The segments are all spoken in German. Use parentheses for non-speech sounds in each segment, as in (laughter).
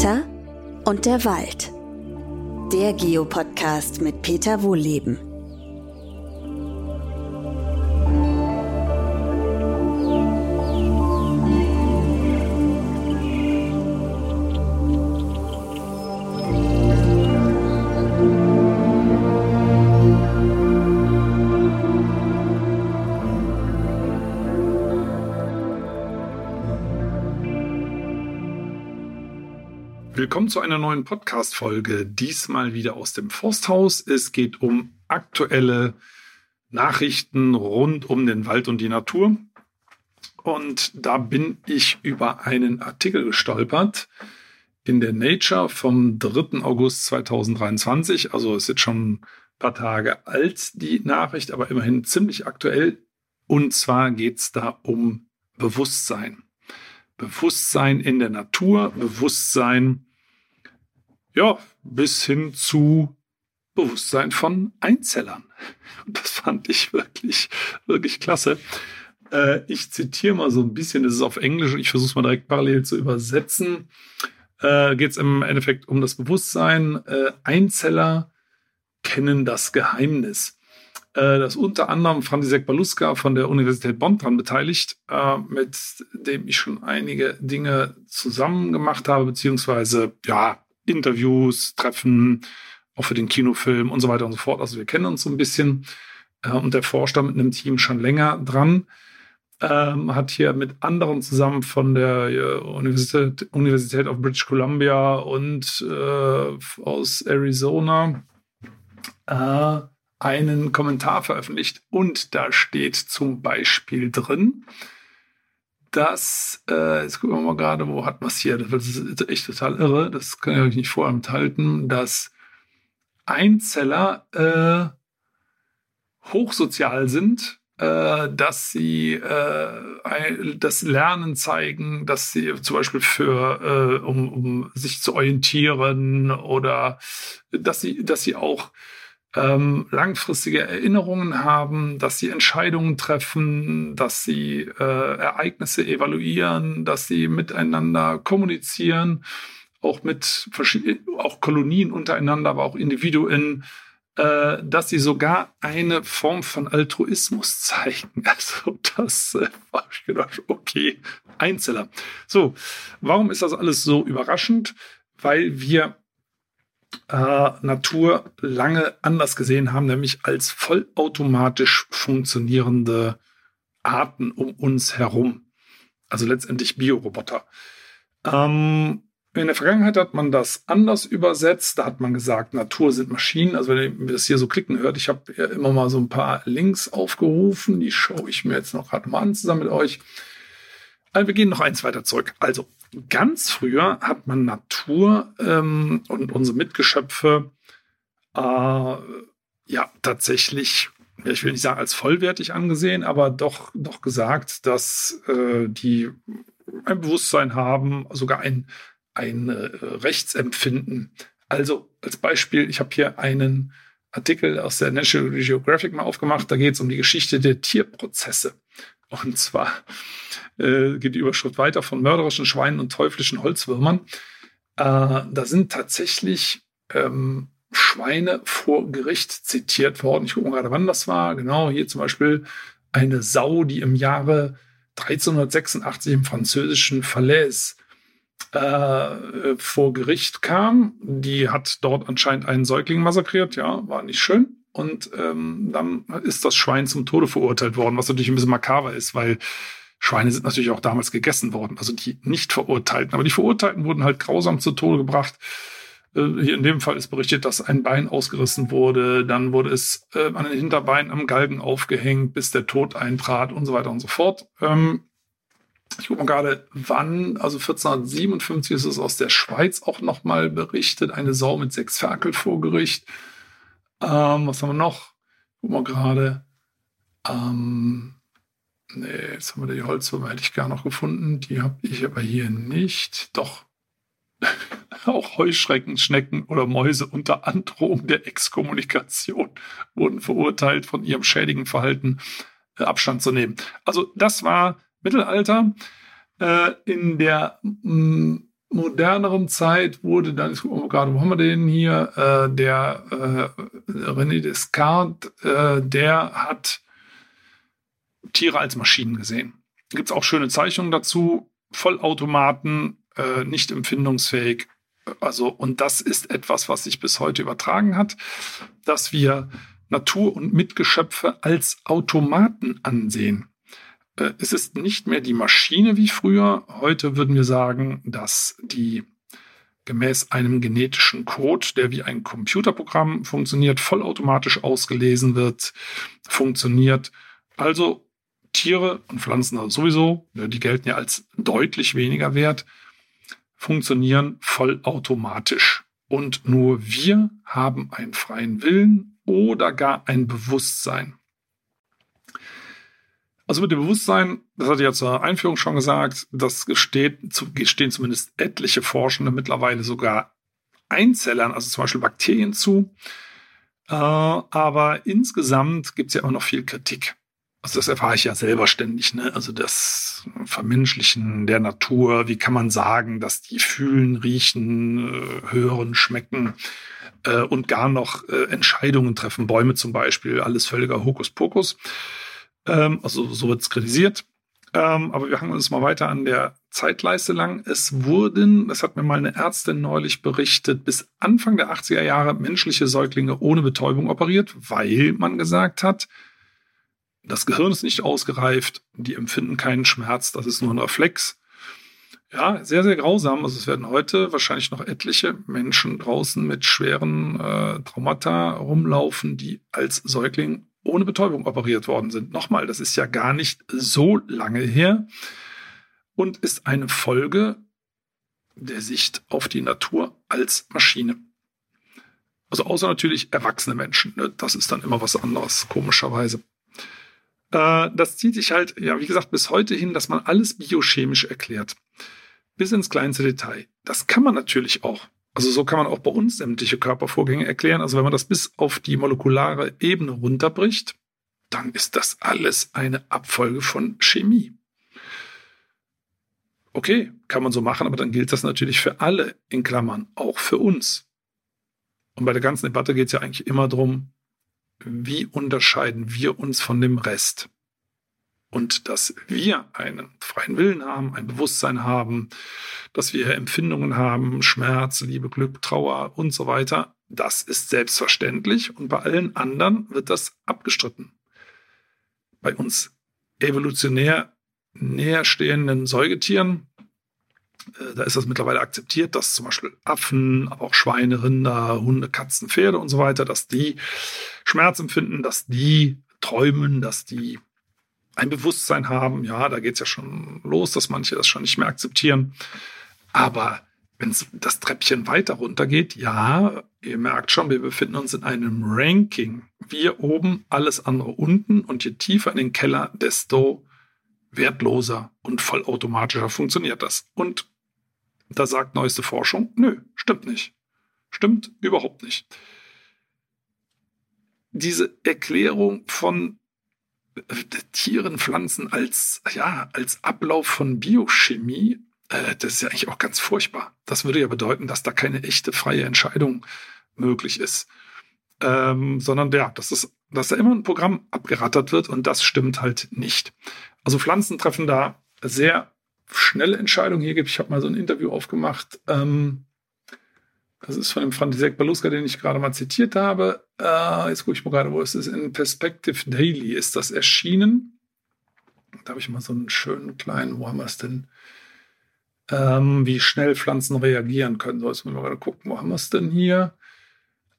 Peter und der Wald. Der Geopodcast mit Peter Wohlleben. Einer neuen Podcast-Folge. Diesmal wieder aus dem Forsthaus. Es geht um aktuelle Nachrichten rund um den Wald und die Natur. Und da bin ich über einen Artikel gestolpert in der Nature vom 3. August 2023. Also ist jetzt schon ein paar Tage alt, die Nachricht, aber immerhin ziemlich aktuell. Und zwar geht es da um Bewusstsein. Bewusstsein in der Natur, Bewusstsein ja, bis hin zu Bewusstsein von Einzellern. Und das fand ich wirklich, wirklich klasse. Äh, ich zitiere mal so ein bisschen, das ist auf Englisch, ich versuche es mal direkt parallel zu übersetzen. Äh, Geht es im Endeffekt um das Bewusstsein. Äh, Einzeller kennen das Geheimnis. Äh, das unter anderem František Baluska von der Universität Bonn daran beteiligt, äh, mit dem ich schon einige Dinge zusammen gemacht habe, beziehungsweise ja, Interviews, Treffen, auch für den Kinofilm und so weiter und so fort. Also wir kennen uns so ein bisschen. Äh, und der forscht mit einem Team schon länger dran. Ähm, hat hier mit anderen zusammen von der äh, Universität, Universität of British Columbia und äh, aus Arizona äh, einen Kommentar veröffentlicht. Und da steht zum Beispiel drin, dass, äh, jetzt gucken wir mal gerade, wo hat man es hier, das ist echt total irre, das kann ich euch nicht vorher enthalten, dass Einzeller äh, hochsozial sind, äh, dass sie äh, das Lernen zeigen, dass sie zum Beispiel für, äh, um, um sich zu orientieren oder dass sie, dass sie auch ähm, langfristige Erinnerungen haben, dass sie Entscheidungen treffen, dass sie äh, Ereignisse evaluieren, dass sie miteinander kommunizieren, auch mit verschiedenen, auch Kolonien untereinander, aber auch Individuen, äh, dass sie sogar eine Form von Altruismus (laughs) zeigen. Also das äh, habe ich gedacht, okay, Einzeller. So, warum ist das alles so überraschend? Weil wir äh, Natur lange anders gesehen haben, nämlich als vollautomatisch funktionierende Arten um uns herum. Also letztendlich Bioroboter. Ähm, in der Vergangenheit hat man das anders übersetzt. Da hat man gesagt, Natur sind Maschinen. Also wenn ihr das hier so klicken hört, ich habe immer mal so ein paar Links aufgerufen. Die schaue ich mir jetzt noch gerade mal an zusammen mit euch. Also wir gehen noch eins weiter zurück. Also ganz früher hat man Natur ähm, und unsere Mitgeschöpfe äh, ja tatsächlich, ich will nicht sagen als vollwertig angesehen, aber doch, doch gesagt, dass äh, die ein Bewusstsein haben, sogar ein, ein äh, Rechtsempfinden. Also als Beispiel, ich habe hier einen Artikel aus der National Geographic mal aufgemacht, da geht es um die Geschichte der Tierprozesse. Und zwar äh, geht die Überschrift weiter von mörderischen Schweinen und teuflischen Holzwürmern. Äh, da sind tatsächlich ähm, Schweine vor Gericht zitiert worden. Ich gucke mal gerade, wann das war. Genau, hier zum Beispiel eine Sau, die im Jahre 1386 im französischen Falaise äh, vor Gericht kam. Die hat dort anscheinend einen Säugling massakriert. Ja, war nicht schön. Und ähm, dann ist das Schwein zum Tode verurteilt worden, was natürlich ein bisschen makaber ist, weil Schweine sind natürlich auch damals gegessen worden, also die nicht Verurteilten. Aber die Verurteilten wurden halt grausam zu Tode gebracht. Äh, hier in dem Fall ist berichtet, dass ein Bein ausgerissen wurde, dann wurde es äh, an den Hinterbeinen am Galgen aufgehängt, bis der Tod eintrat und so weiter und so fort. Ähm, ich gucke mal gerade, wann, also 1457 ist es aus der Schweiz auch nochmal berichtet, eine Sau mit sechs Ferkel vor Gericht. Ähm, was haben wir noch? Guck mal gerade. Ähm, Nee, jetzt haben wir die Holzwürmer, hätte ich gar noch gefunden. Die habe ich aber hier nicht. Doch. (laughs) Auch Heuschrecken, Schnecken oder Mäuse unter Androhung der Exkommunikation wurden verurteilt, von ihrem schädigen Verhalten äh, Abstand zu nehmen. Also das war Mittelalter. Äh, in der mh, mm, moderneren Zeit wurde dann, gucke gerade, wo haben wir den hier, äh, der äh, René Descartes, äh, der hat Tiere als Maschinen gesehen. Gibt es auch schöne Zeichnungen dazu. Vollautomaten, äh, nicht empfindungsfähig. Also, und das ist etwas, was sich bis heute übertragen hat, dass wir Natur und Mitgeschöpfe als Automaten ansehen. Äh, es ist nicht mehr die Maschine wie früher. Heute würden wir sagen, dass die gemäß einem genetischen Code, der wie ein Computerprogramm funktioniert, vollautomatisch ausgelesen wird, funktioniert. Also Tiere und Pflanzen sowieso, die gelten ja als deutlich weniger wert, funktionieren vollautomatisch. Und nur wir haben einen freien Willen oder gar ein Bewusstsein. Also mit dem Bewusstsein, das hatte ich ja zur Einführung schon gesagt, das gesteht, gestehen zumindest etliche Forschende mittlerweile sogar Einzellern, also zum Beispiel Bakterien zu. Äh, aber insgesamt gibt es ja immer noch viel Kritik. Also das erfahre ich ja selber ständig, ne? Also das Vermenschlichen der Natur, wie kann man sagen, dass die fühlen, riechen, äh, hören, schmecken äh, und gar noch äh, Entscheidungen treffen, Bäume zum Beispiel, alles völliger Hokuspokus. Ähm, also so wird es kritisiert. Ähm, aber wir hangen uns mal weiter an der Zeitleiste lang. Es wurden, das hat mir mal eine Ärztin neulich berichtet, bis Anfang der 80er Jahre menschliche Säuglinge ohne Betäubung operiert, weil man gesagt hat, das Gehirn ist nicht ausgereift, die empfinden keinen Schmerz, das ist nur ein Reflex. Ja, sehr, sehr grausam. Also es werden heute wahrscheinlich noch etliche Menschen draußen mit schweren äh, Traumata rumlaufen, die als Säugling ohne Betäubung operiert worden sind. Nochmal, das ist ja gar nicht so lange her und ist eine Folge der Sicht auf die Natur als Maschine. Also außer natürlich erwachsene Menschen. Ne? Das ist dann immer was anderes, komischerweise. Äh, das zieht sich halt, ja, wie gesagt, bis heute hin, dass man alles biochemisch erklärt. Bis ins kleinste Detail. Das kann man natürlich auch. Also so kann man auch bei uns sämtliche Körpervorgänge erklären. Also wenn man das bis auf die molekulare Ebene runterbricht, dann ist das alles eine Abfolge von Chemie. Okay, kann man so machen, aber dann gilt das natürlich für alle, in Klammern, auch für uns. Und bei der ganzen Debatte geht es ja eigentlich immer darum, wie unterscheiden wir uns von dem Rest? Und dass wir einen freien Willen haben, ein Bewusstsein haben, dass wir Empfindungen haben, Schmerz, Liebe, Glück, Trauer und so weiter, das ist selbstverständlich und bei allen anderen wird das abgestritten. Bei uns evolutionär näherstehenden Säugetieren äh, da ist das mittlerweile akzeptiert, dass zum Beispiel Affen, aber auch Schweine, Rinder, Hunde, Katzen, Pferde und so weiter, dass die Schmerz empfinden, dass die träumen, dass die ein Bewusstsein haben. Ja, da geht es ja schon los, dass manche das schon nicht mehr akzeptieren. Aber wenn das Treppchen weiter runter geht, ja, ihr merkt schon, wir befinden uns in einem Ranking. Wir oben, alles andere unten und je tiefer in den Keller, desto wertloser und vollautomatischer funktioniert das. Und da sagt neueste Forschung, nö, stimmt nicht. Stimmt überhaupt nicht. Diese Erklärung von Tieren, Pflanzen als, ja, als Ablauf von Biochemie, äh, das ist ja eigentlich auch ganz furchtbar. Das würde ja bedeuten, dass da keine echte freie Entscheidung möglich ist. Ähm, sondern ja, das dass da immer ein Programm abgerattert wird und das stimmt halt nicht. Also Pflanzen treffen da sehr schnelle Entscheidungen hier gibt. Ich habe mal so ein Interview aufgemacht. Ähm, das ist von dem František Baluska, den ich gerade mal zitiert habe. Äh, jetzt gucke ich mal gerade, wo es ist. In Perspective Daily ist das erschienen. Da habe ich mal so einen schönen kleinen, wo haben wir es denn? Ähm, wie schnell Pflanzen reagieren können. So, jetzt müssen wir mal gucken, wo haben wir es denn hier?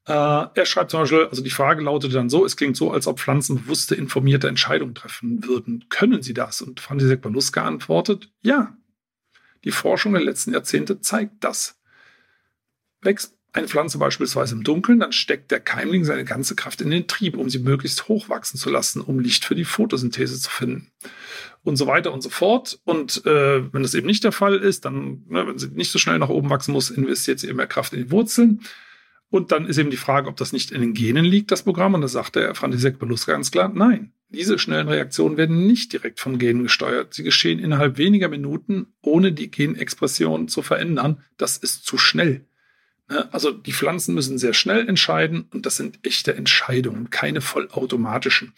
Äh, er schreibt zum Beispiel, also die Frage lautete dann so, es klingt so, als ob Pflanzen bewusste, informierte Entscheidungen treffen würden. Können sie das? Und František Baluska antwortet, ja. Die Forschung der letzten Jahrzehnte zeigt das. Wächst eine Pflanze beispielsweise im Dunkeln, dann steckt der Keimling seine ganze Kraft in den Trieb, um sie möglichst hoch wachsen zu lassen, um Licht für die Photosynthese zu finden. Und so weiter und so fort. Und äh, wenn das eben nicht der Fall ist, dann, ne, wenn sie nicht so schnell nach oben wachsen muss, investiert sie eben mehr Kraft in die Wurzeln. Und dann ist eben die Frage, ob das nicht in den Genen liegt, das Programm. Und da sagt der František Belus ganz klar, nein, diese schnellen Reaktionen werden nicht direkt von Genen gesteuert. Sie geschehen innerhalb weniger Minuten, ohne die Genexpression zu verändern. Das ist zu schnell. Ne? Also die Pflanzen müssen sehr schnell entscheiden und das sind echte Entscheidungen, keine vollautomatischen.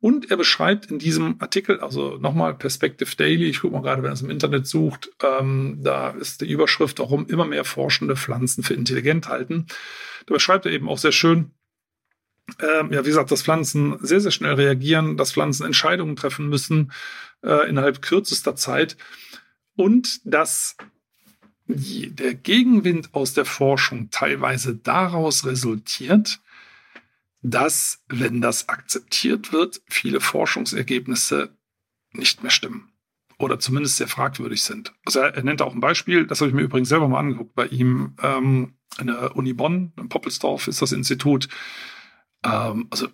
Und er beschreibt in diesem Artikel, also nochmal Perspective Daily, ich gucke mal gerade, wenn er es im Internet sucht, ähm, da ist die Überschrift, warum immer mehr forschende Pflanzen für intelligent halten. Da beschreibt er eben auch sehr schön, ähm, ja, wie gesagt, dass Pflanzen sehr, sehr schnell reagieren, dass Pflanzen Entscheidungen treffen müssen äh, innerhalb kürzester Zeit und dass der Gegenwind aus der Forschung teilweise daraus resultiert, dass, wenn das akzeptiert wird, viele Forschungsergebnisse nicht mehr stimmen oder zumindest sehr fragwürdig sind. Also er, er nennt auch ein Beispiel, das habe ich mir übrigens selber mal angeguckt bei ihm, ähm, in der Uni Bonn, in Poppelsdorf ist das Institut, ähm, also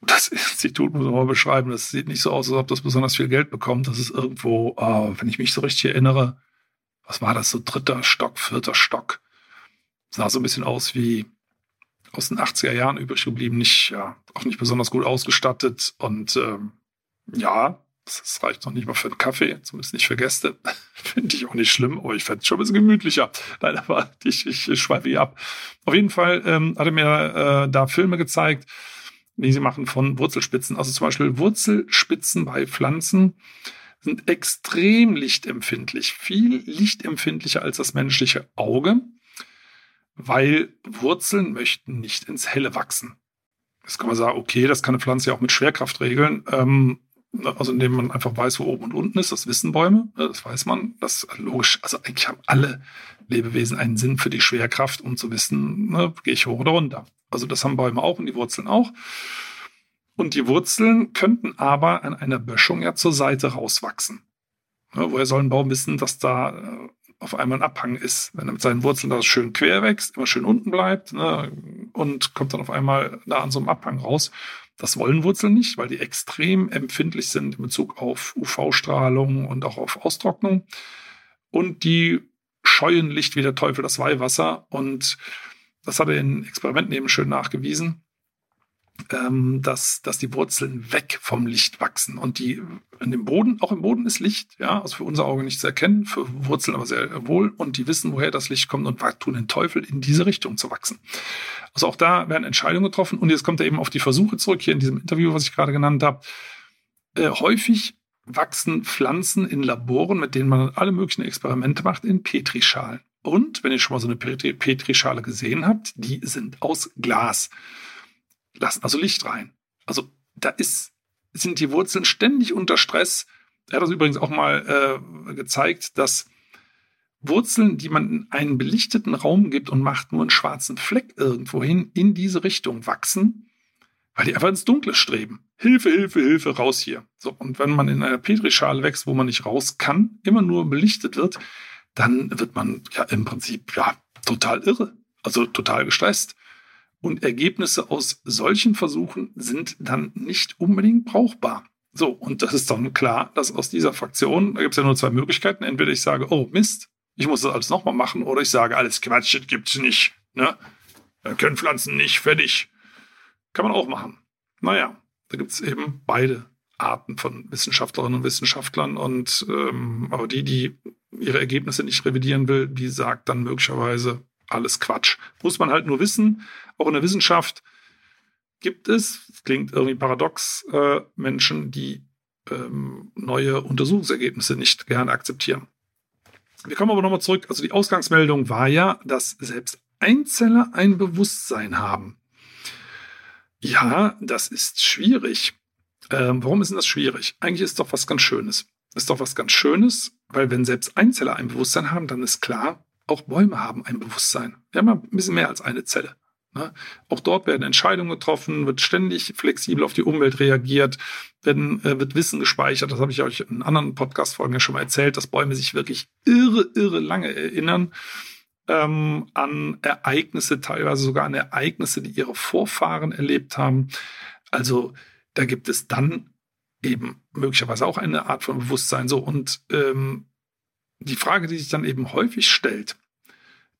das (laughs) Institut muss man mal beschreiben. Das sieht nicht so aus, als ob das besonders viel Geld bekommt. Das ist irgendwo, äh, wenn ich mich so richtig erinnere, was war das, so dritter Stock, vierter Stock. Sah so ein bisschen aus wie aus den 80er Jahren übrig geblieben, nicht, ja, auch nicht besonders gut ausgestattet. Und ähm, ja, das reicht noch nicht mal für einen Kaffee, zumindest nicht für Gäste. (laughs) Finde ich auch nicht schlimm, aber ich fände es schon ein bisschen gemütlicher. Nein, aber (laughs) ich, ich, ich schweife hier ab. Auf jeden Fall ähm, hat er mir äh, da Filme gezeigt, die sie machen von Wurzelspitzen. Also zum Beispiel Wurzelspitzen bei Pflanzen sind extrem lichtempfindlich, viel lichtempfindlicher als das menschliche Auge, weil Wurzeln möchten nicht ins Helle wachsen. Jetzt kann man sagen, okay, das kann eine Pflanze ja auch mit Schwerkraft regeln. Ähm, also indem man einfach weiß, wo oben und unten ist, das wissen Bäume, das weiß man, das ist logisch, also eigentlich haben alle Lebewesen einen Sinn für die Schwerkraft, um zu wissen, ne, gehe ich hoch oder runter. Also das haben Bäume auch und die Wurzeln auch. Und die Wurzeln könnten aber an einer Böschung ja zur Seite rauswachsen. Ne, woher soll ein Baum wissen, dass da äh, auf einmal ein Abhang ist, wenn er mit seinen Wurzeln da schön quer wächst, immer schön unten bleibt ne, und kommt dann auf einmal da an so einem Abhang raus. Das wollen Wurzeln nicht, weil die extrem empfindlich sind in Bezug auf UV-Strahlung und auch auf Austrocknung. Und die scheuen Licht wie der Teufel das Weihwasser. Und das hat er in Experimenten eben schön nachgewiesen ähm, dass, dass die Wurzeln weg vom Licht wachsen. Und die in dem Boden, auch im Boden ist Licht, ja, also für unser Auge nicht zu erkennen, für Wurzeln aber sehr wohl. Und die wissen, woher das Licht kommt und tun den Teufel in diese Richtung zu wachsen. Also auch da werden Entscheidungen getroffen. Und jetzt kommt er eben auf die Versuche zurück, hier in diesem Interview, was ich gerade genannt habe. Äh, häufig wachsen Pflanzen in Laboren, mit denen man alle möglichen Experimente macht, in Petrischalen. Und wenn ihr schon mal so eine Petrischale gesehen habt, die sind aus Glas lassen also Licht rein. Also da ist, sind die Wurzeln ständig unter Stress. Er hat das übrigens auch mal äh, gezeigt, dass Wurzeln, die man in einen belichteten Raum gibt und macht nur einen schwarzen Fleck irgendwohin, in diese Richtung wachsen, weil die einfach ins Dunkle streben. Hilfe, Hilfe, Hilfe, raus hier. So, und wenn man in einer Petrischale wächst, wo man nicht raus kann, immer nur belichtet wird, dann wird man ja im Prinzip ja total irre, also total gestresst. Und Ergebnisse aus solchen Versuchen sind dann nicht unbedingt brauchbar. So, und das ist dann klar, dass aus dieser Fraktion, da gibt es ja nur zwei Möglichkeiten. Entweder ich sage, oh Mist, ich muss das alles nochmal machen, oder ich sage, alles Quatsch, das gibt's nicht. Ne? Wir können Pflanzen nicht, fertig. Kann man auch machen. Naja, da gibt es eben beide Arten von Wissenschaftlerinnen und Wissenschaftlern. Und ähm, aber die, die ihre Ergebnisse nicht revidieren will, die sagt dann möglicherweise, alles Quatsch. Muss man halt nur wissen. Auch in der Wissenschaft gibt es, klingt irgendwie paradox, äh, Menschen, die ähm, neue Untersuchungsergebnisse nicht gerne akzeptieren. Wir kommen aber nochmal zurück. Also die Ausgangsmeldung war ja, dass selbst Einzeller ein Bewusstsein haben. Ja, das ist schwierig. Ähm, warum ist denn das schwierig? Eigentlich ist doch was ganz Schönes. Ist doch was ganz Schönes, weil wenn selbst Einzeller ein Bewusstsein haben, dann ist klar, auch Bäume haben ein Bewusstsein. Wir haben ein bisschen mehr als eine Zelle. Ne? Auch dort werden Entscheidungen getroffen, wird ständig flexibel auf die Umwelt reagiert, werden, äh, wird Wissen gespeichert. Das habe ich euch in anderen Podcast-Folgen ja schon mal erzählt, dass Bäume sich wirklich irre, irre lange erinnern ähm, an Ereignisse, teilweise sogar an Ereignisse, die ihre Vorfahren erlebt haben. Also da gibt es dann eben möglicherweise auch eine Art von Bewusstsein. So und ähm, die Frage, die sich dann eben häufig stellt,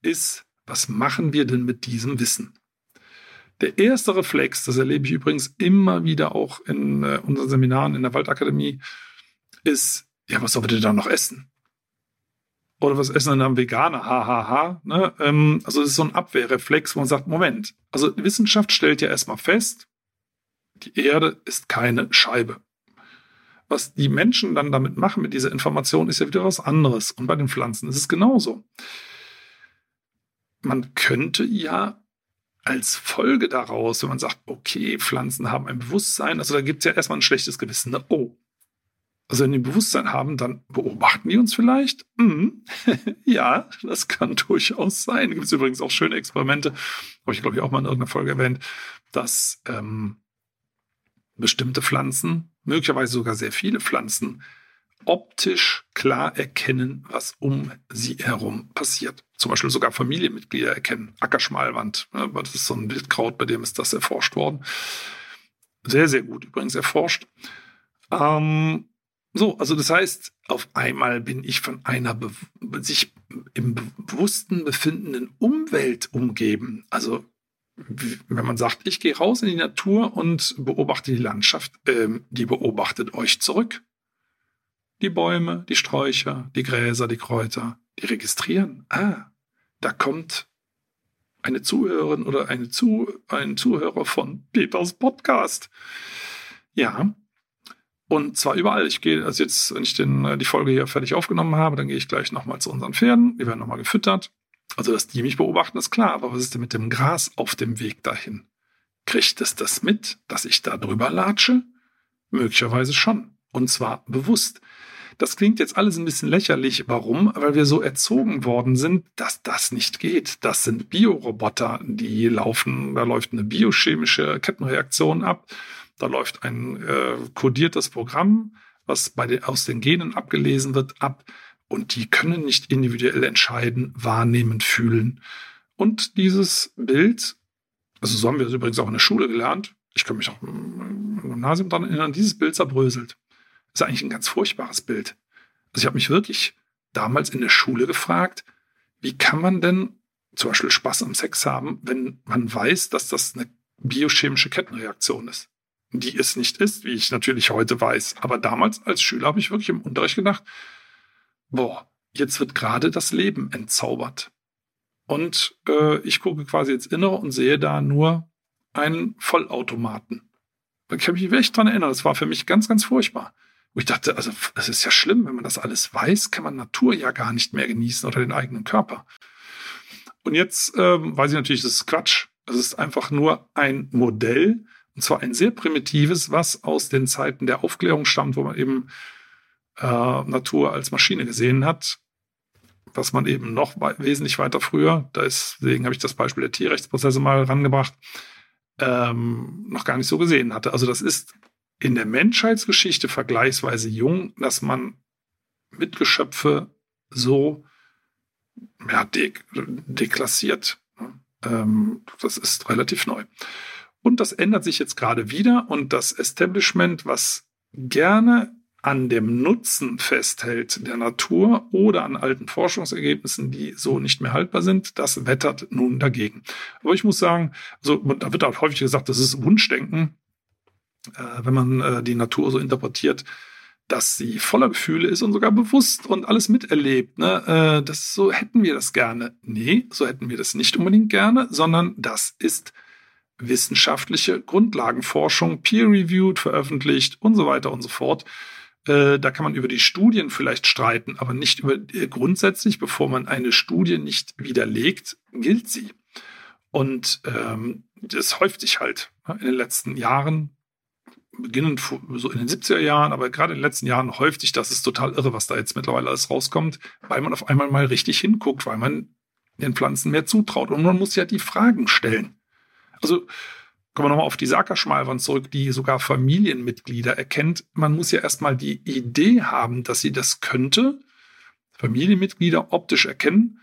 ist, was machen wir denn mit diesem Wissen? Der erste Reflex, das erlebe ich übrigens immer wieder auch in äh, unseren Seminaren in der Waldakademie, ist, ja, was soll wir denn da noch essen? Oder was essen denn dann Veganer? Hahaha. Ha, ha. Ne? Ähm, also es ist so ein Abwehrreflex, wo man sagt, Moment, also Wissenschaft stellt ja erstmal fest, die Erde ist keine Scheibe. Was die Menschen dann damit machen mit dieser Information, ist ja wieder was anderes. Und bei den Pflanzen ist es genauso. Man könnte ja als Folge daraus, wenn man sagt, okay, Pflanzen haben ein Bewusstsein, also da gibt es ja erstmal ein schlechtes Gewissen. Ne? Oh, also wenn die Bewusstsein haben, dann beobachten die uns vielleicht. Mhm. (laughs) ja, das kann durchaus sein. Gibt es übrigens auch schöne Experimente, habe ich glaube ich auch mal in irgendeiner Folge erwähnt, dass ähm, bestimmte Pflanzen, möglicherweise sogar sehr viele Pflanzen, optisch klar erkennen, was um sie herum passiert. Zum Beispiel sogar Familienmitglieder erkennen. Ackerschmalwand, ne, das ist so ein Wildkraut, bei dem ist das erforscht worden. Sehr, sehr gut übrigens erforscht. Ähm, so, also das heißt, auf einmal bin ich von einer be sich im bewussten befindenden Umwelt umgeben. Also wenn man sagt, ich gehe raus in die Natur und beobachte die Landschaft, ähm, die beobachtet euch zurück. Die Bäume, die Sträucher, die Gräser, die Kräuter, die registrieren. Ah, da kommt eine Zuhörerin oder eine Zu ein Zuhörer von Peters Podcast. Ja. Und zwar überall. Ich gehe, also jetzt, wenn ich den, die Folge hier fertig aufgenommen habe, dann gehe ich gleich nochmal zu unseren Pferden. Die werden nochmal gefüttert. Also, dass die mich beobachten, ist klar. Aber was ist denn mit dem Gras auf dem Weg dahin? Kriegt es das mit, dass ich da drüber latsche? Möglicherweise schon. Und zwar bewusst. Das klingt jetzt alles ein bisschen lächerlich. Warum? Weil wir so erzogen worden sind, dass das nicht geht. Das sind Bioroboter, die laufen, da läuft eine biochemische Kettenreaktion ab. Da läuft ein äh, kodiertes Programm, was bei den, aus den Genen abgelesen wird, ab und die können nicht individuell entscheiden, wahrnehmen, fühlen. Und dieses Bild, also so haben wir es übrigens auch in der Schule gelernt, ich kann mich auch im Gymnasium daran erinnern, dieses Bild zerbröselt. Ist eigentlich ein ganz furchtbares Bild. Also ich habe mich wirklich damals in der Schule gefragt, wie kann man denn zum Beispiel Spaß am Sex haben, wenn man weiß, dass das eine biochemische Kettenreaktion ist? Die es nicht ist, wie ich natürlich heute weiß. Aber damals als Schüler habe ich wirklich im Unterricht gedacht, boah, jetzt wird gerade das Leben entzaubert. Und äh, ich gucke quasi ins Innere und sehe da nur einen Vollautomaten. Da kann ich mich echt dran erinnern. Das war für mich ganz, ganz furchtbar. Wo ich dachte, also es ist ja schlimm, wenn man das alles weiß, kann man Natur ja gar nicht mehr genießen oder den eigenen Körper. Und jetzt ähm, weiß ich natürlich, das ist Quatsch. Es ist einfach nur ein Modell, und zwar ein sehr primitives, was aus den Zeiten der Aufklärung stammt, wo man eben äh, Natur als Maschine gesehen hat, was man eben noch wesentlich weiter früher, deswegen habe ich das Beispiel der Tierrechtsprozesse mal rangebracht, ähm, noch gar nicht so gesehen hatte. Also das ist in der Menschheitsgeschichte vergleichsweise jung, dass man Mitgeschöpfe so ja, de deklassiert. Ähm, das ist relativ neu. Und das ändert sich jetzt gerade wieder und das Establishment, was gerne an dem Nutzen festhält der Natur oder an alten Forschungsergebnissen, die so nicht mehr haltbar sind, das wettert nun dagegen. Aber ich muss sagen, also da wird auch häufig gesagt, das ist Wunschdenken, äh, wenn man äh, die Natur so interpretiert, dass sie voller Gefühle ist und sogar bewusst und alles miterlebt. Ne? Äh, das so hätten wir das gerne. Nee, so hätten wir das nicht unbedingt gerne, sondern das ist wissenschaftliche Grundlagenforschung, peer-reviewed, veröffentlicht und so weiter und so fort. Äh, da kann man über die Studien vielleicht streiten, aber nicht über äh, grundsätzlich, bevor man eine Studie nicht widerlegt, gilt sie. Und ähm, das häuft sich halt ne, in den letzten Jahren, beginnend so in den 70er Jahren, aber gerade in den letzten Jahren häuft sich das, ist total irre, was da jetzt mittlerweile alles rauskommt, weil man auf einmal mal richtig hinguckt, weil man den Pflanzen mehr zutraut. Und man muss ja die Fragen stellen. Also kommen wir nochmal auf die Sackerschmalwand zurück, die sogar Familienmitglieder erkennt. Man muss ja erstmal die Idee haben, dass sie das könnte. Familienmitglieder optisch erkennen.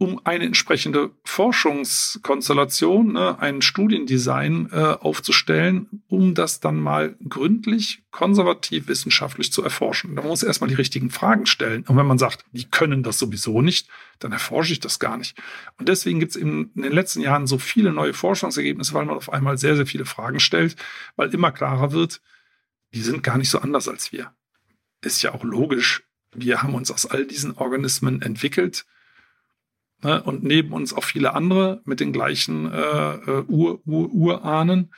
Um eine entsprechende Forschungskonstellation, ne, ein Studiendesign äh, aufzustellen, um das dann mal gründlich, konservativ, wissenschaftlich zu erforschen. Da muss erstmal die richtigen Fragen stellen. Und wenn man sagt, die können das sowieso nicht, dann erforsche ich das gar nicht. Und deswegen gibt es in, in den letzten Jahren so viele neue Forschungsergebnisse, weil man auf einmal sehr, sehr viele Fragen stellt, weil immer klarer wird, die sind gar nicht so anders als wir. Ist ja auch logisch. Wir haben uns aus all diesen Organismen entwickelt Ne? Und neben uns auch viele andere mit den gleichen äh, äh, Ur, Ur, Urahnen.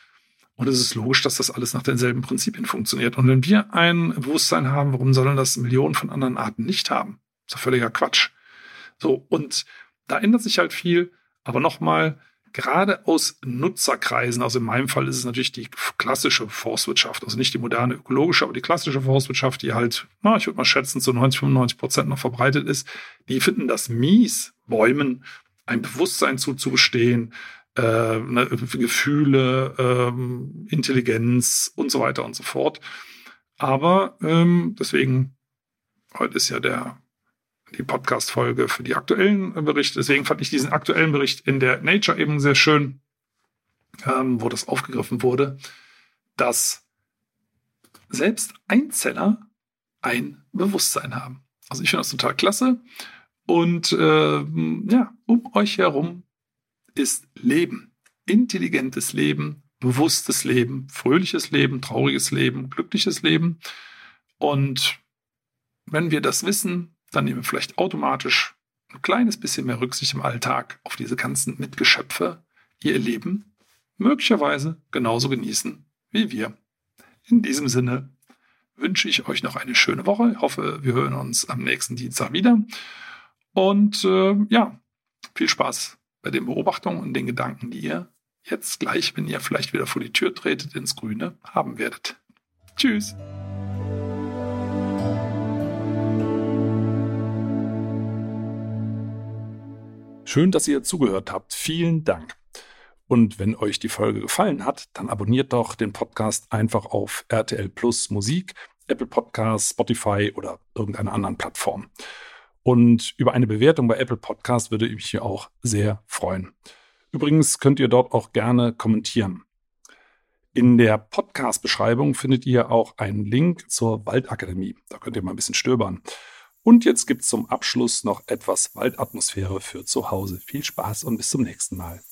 Und es ist logisch, dass das alles nach denselben Prinzipien funktioniert. Und wenn wir ein Bewusstsein haben, warum sollen das Millionen von anderen Arten nicht haben? Das ist doch völliger Quatsch. So, und da ändert sich halt viel. Aber nochmal, gerade aus Nutzerkreisen, also in meinem Fall ist es natürlich die klassische Forstwirtschaft, also nicht die moderne ökologische, aber die klassische Forstwirtschaft, die halt, na, ich würde mal schätzen, zu 90, 95 Prozent noch verbreitet ist, die finden das mies, Bäumen ein Bewusstsein zuzugestehen, äh, ne, Gefühle, ähm, Intelligenz und so weiter und so fort. Aber ähm, deswegen, heute ist ja der die Podcast-Folge für die aktuellen Berichte. Deswegen fand ich diesen aktuellen Bericht in der Nature eben sehr schön, ähm, wo das aufgegriffen wurde, dass selbst Einzeller ein Bewusstsein haben. Also ich finde das total klasse. Und äh, ja, um euch herum ist Leben. Intelligentes Leben, bewusstes Leben, fröhliches Leben, trauriges Leben, glückliches Leben. Und wenn wir das wissen, dann nehmen wir vielleicht automatisch ein kleines bisschen mehr Rücksicht im Alltag auf diese ganzen Mitgeschöpfe, ihr Leben möglicherweise genauso genießen wie wir. In diesem Sinne wünsche ich euch noch eine schöne Woche. Ich hoffe, wir hören uns am nächsten Dienstag wieder. Und äh, ja, viel Spaß bei den Beobachtungen und den Gedanken, die ihr jetzt gleich, wenn ihr vielleicht wieder vor die Tür tretet, ins Grüne haben werdet. Tschüss. Schön, dass ihr zugehört habt. Vielen Dank. Und wenn euch die Folge gefallen hat, dann abonniert doch den Podcast einfach auf RTL Plus Musik, Apple Podcasts, Spotify oder irgendeiner anderen Plattform. Und über eine Bewertung bei Apple Podcast würde ich mich auch sehr freuen. Übrigens könnt ihr dort auch gerne kommentieren. In der Podcast-Beschreibung findet ihr auch einen Link zur Waldakademie. Da könnt ihr mal ein bisschen stöbern. Und jetzt gibt es zum Abschluss noch etwas Waldatmosphäre für zu Hause. Viel Spaß und bis zum nächsten Mal.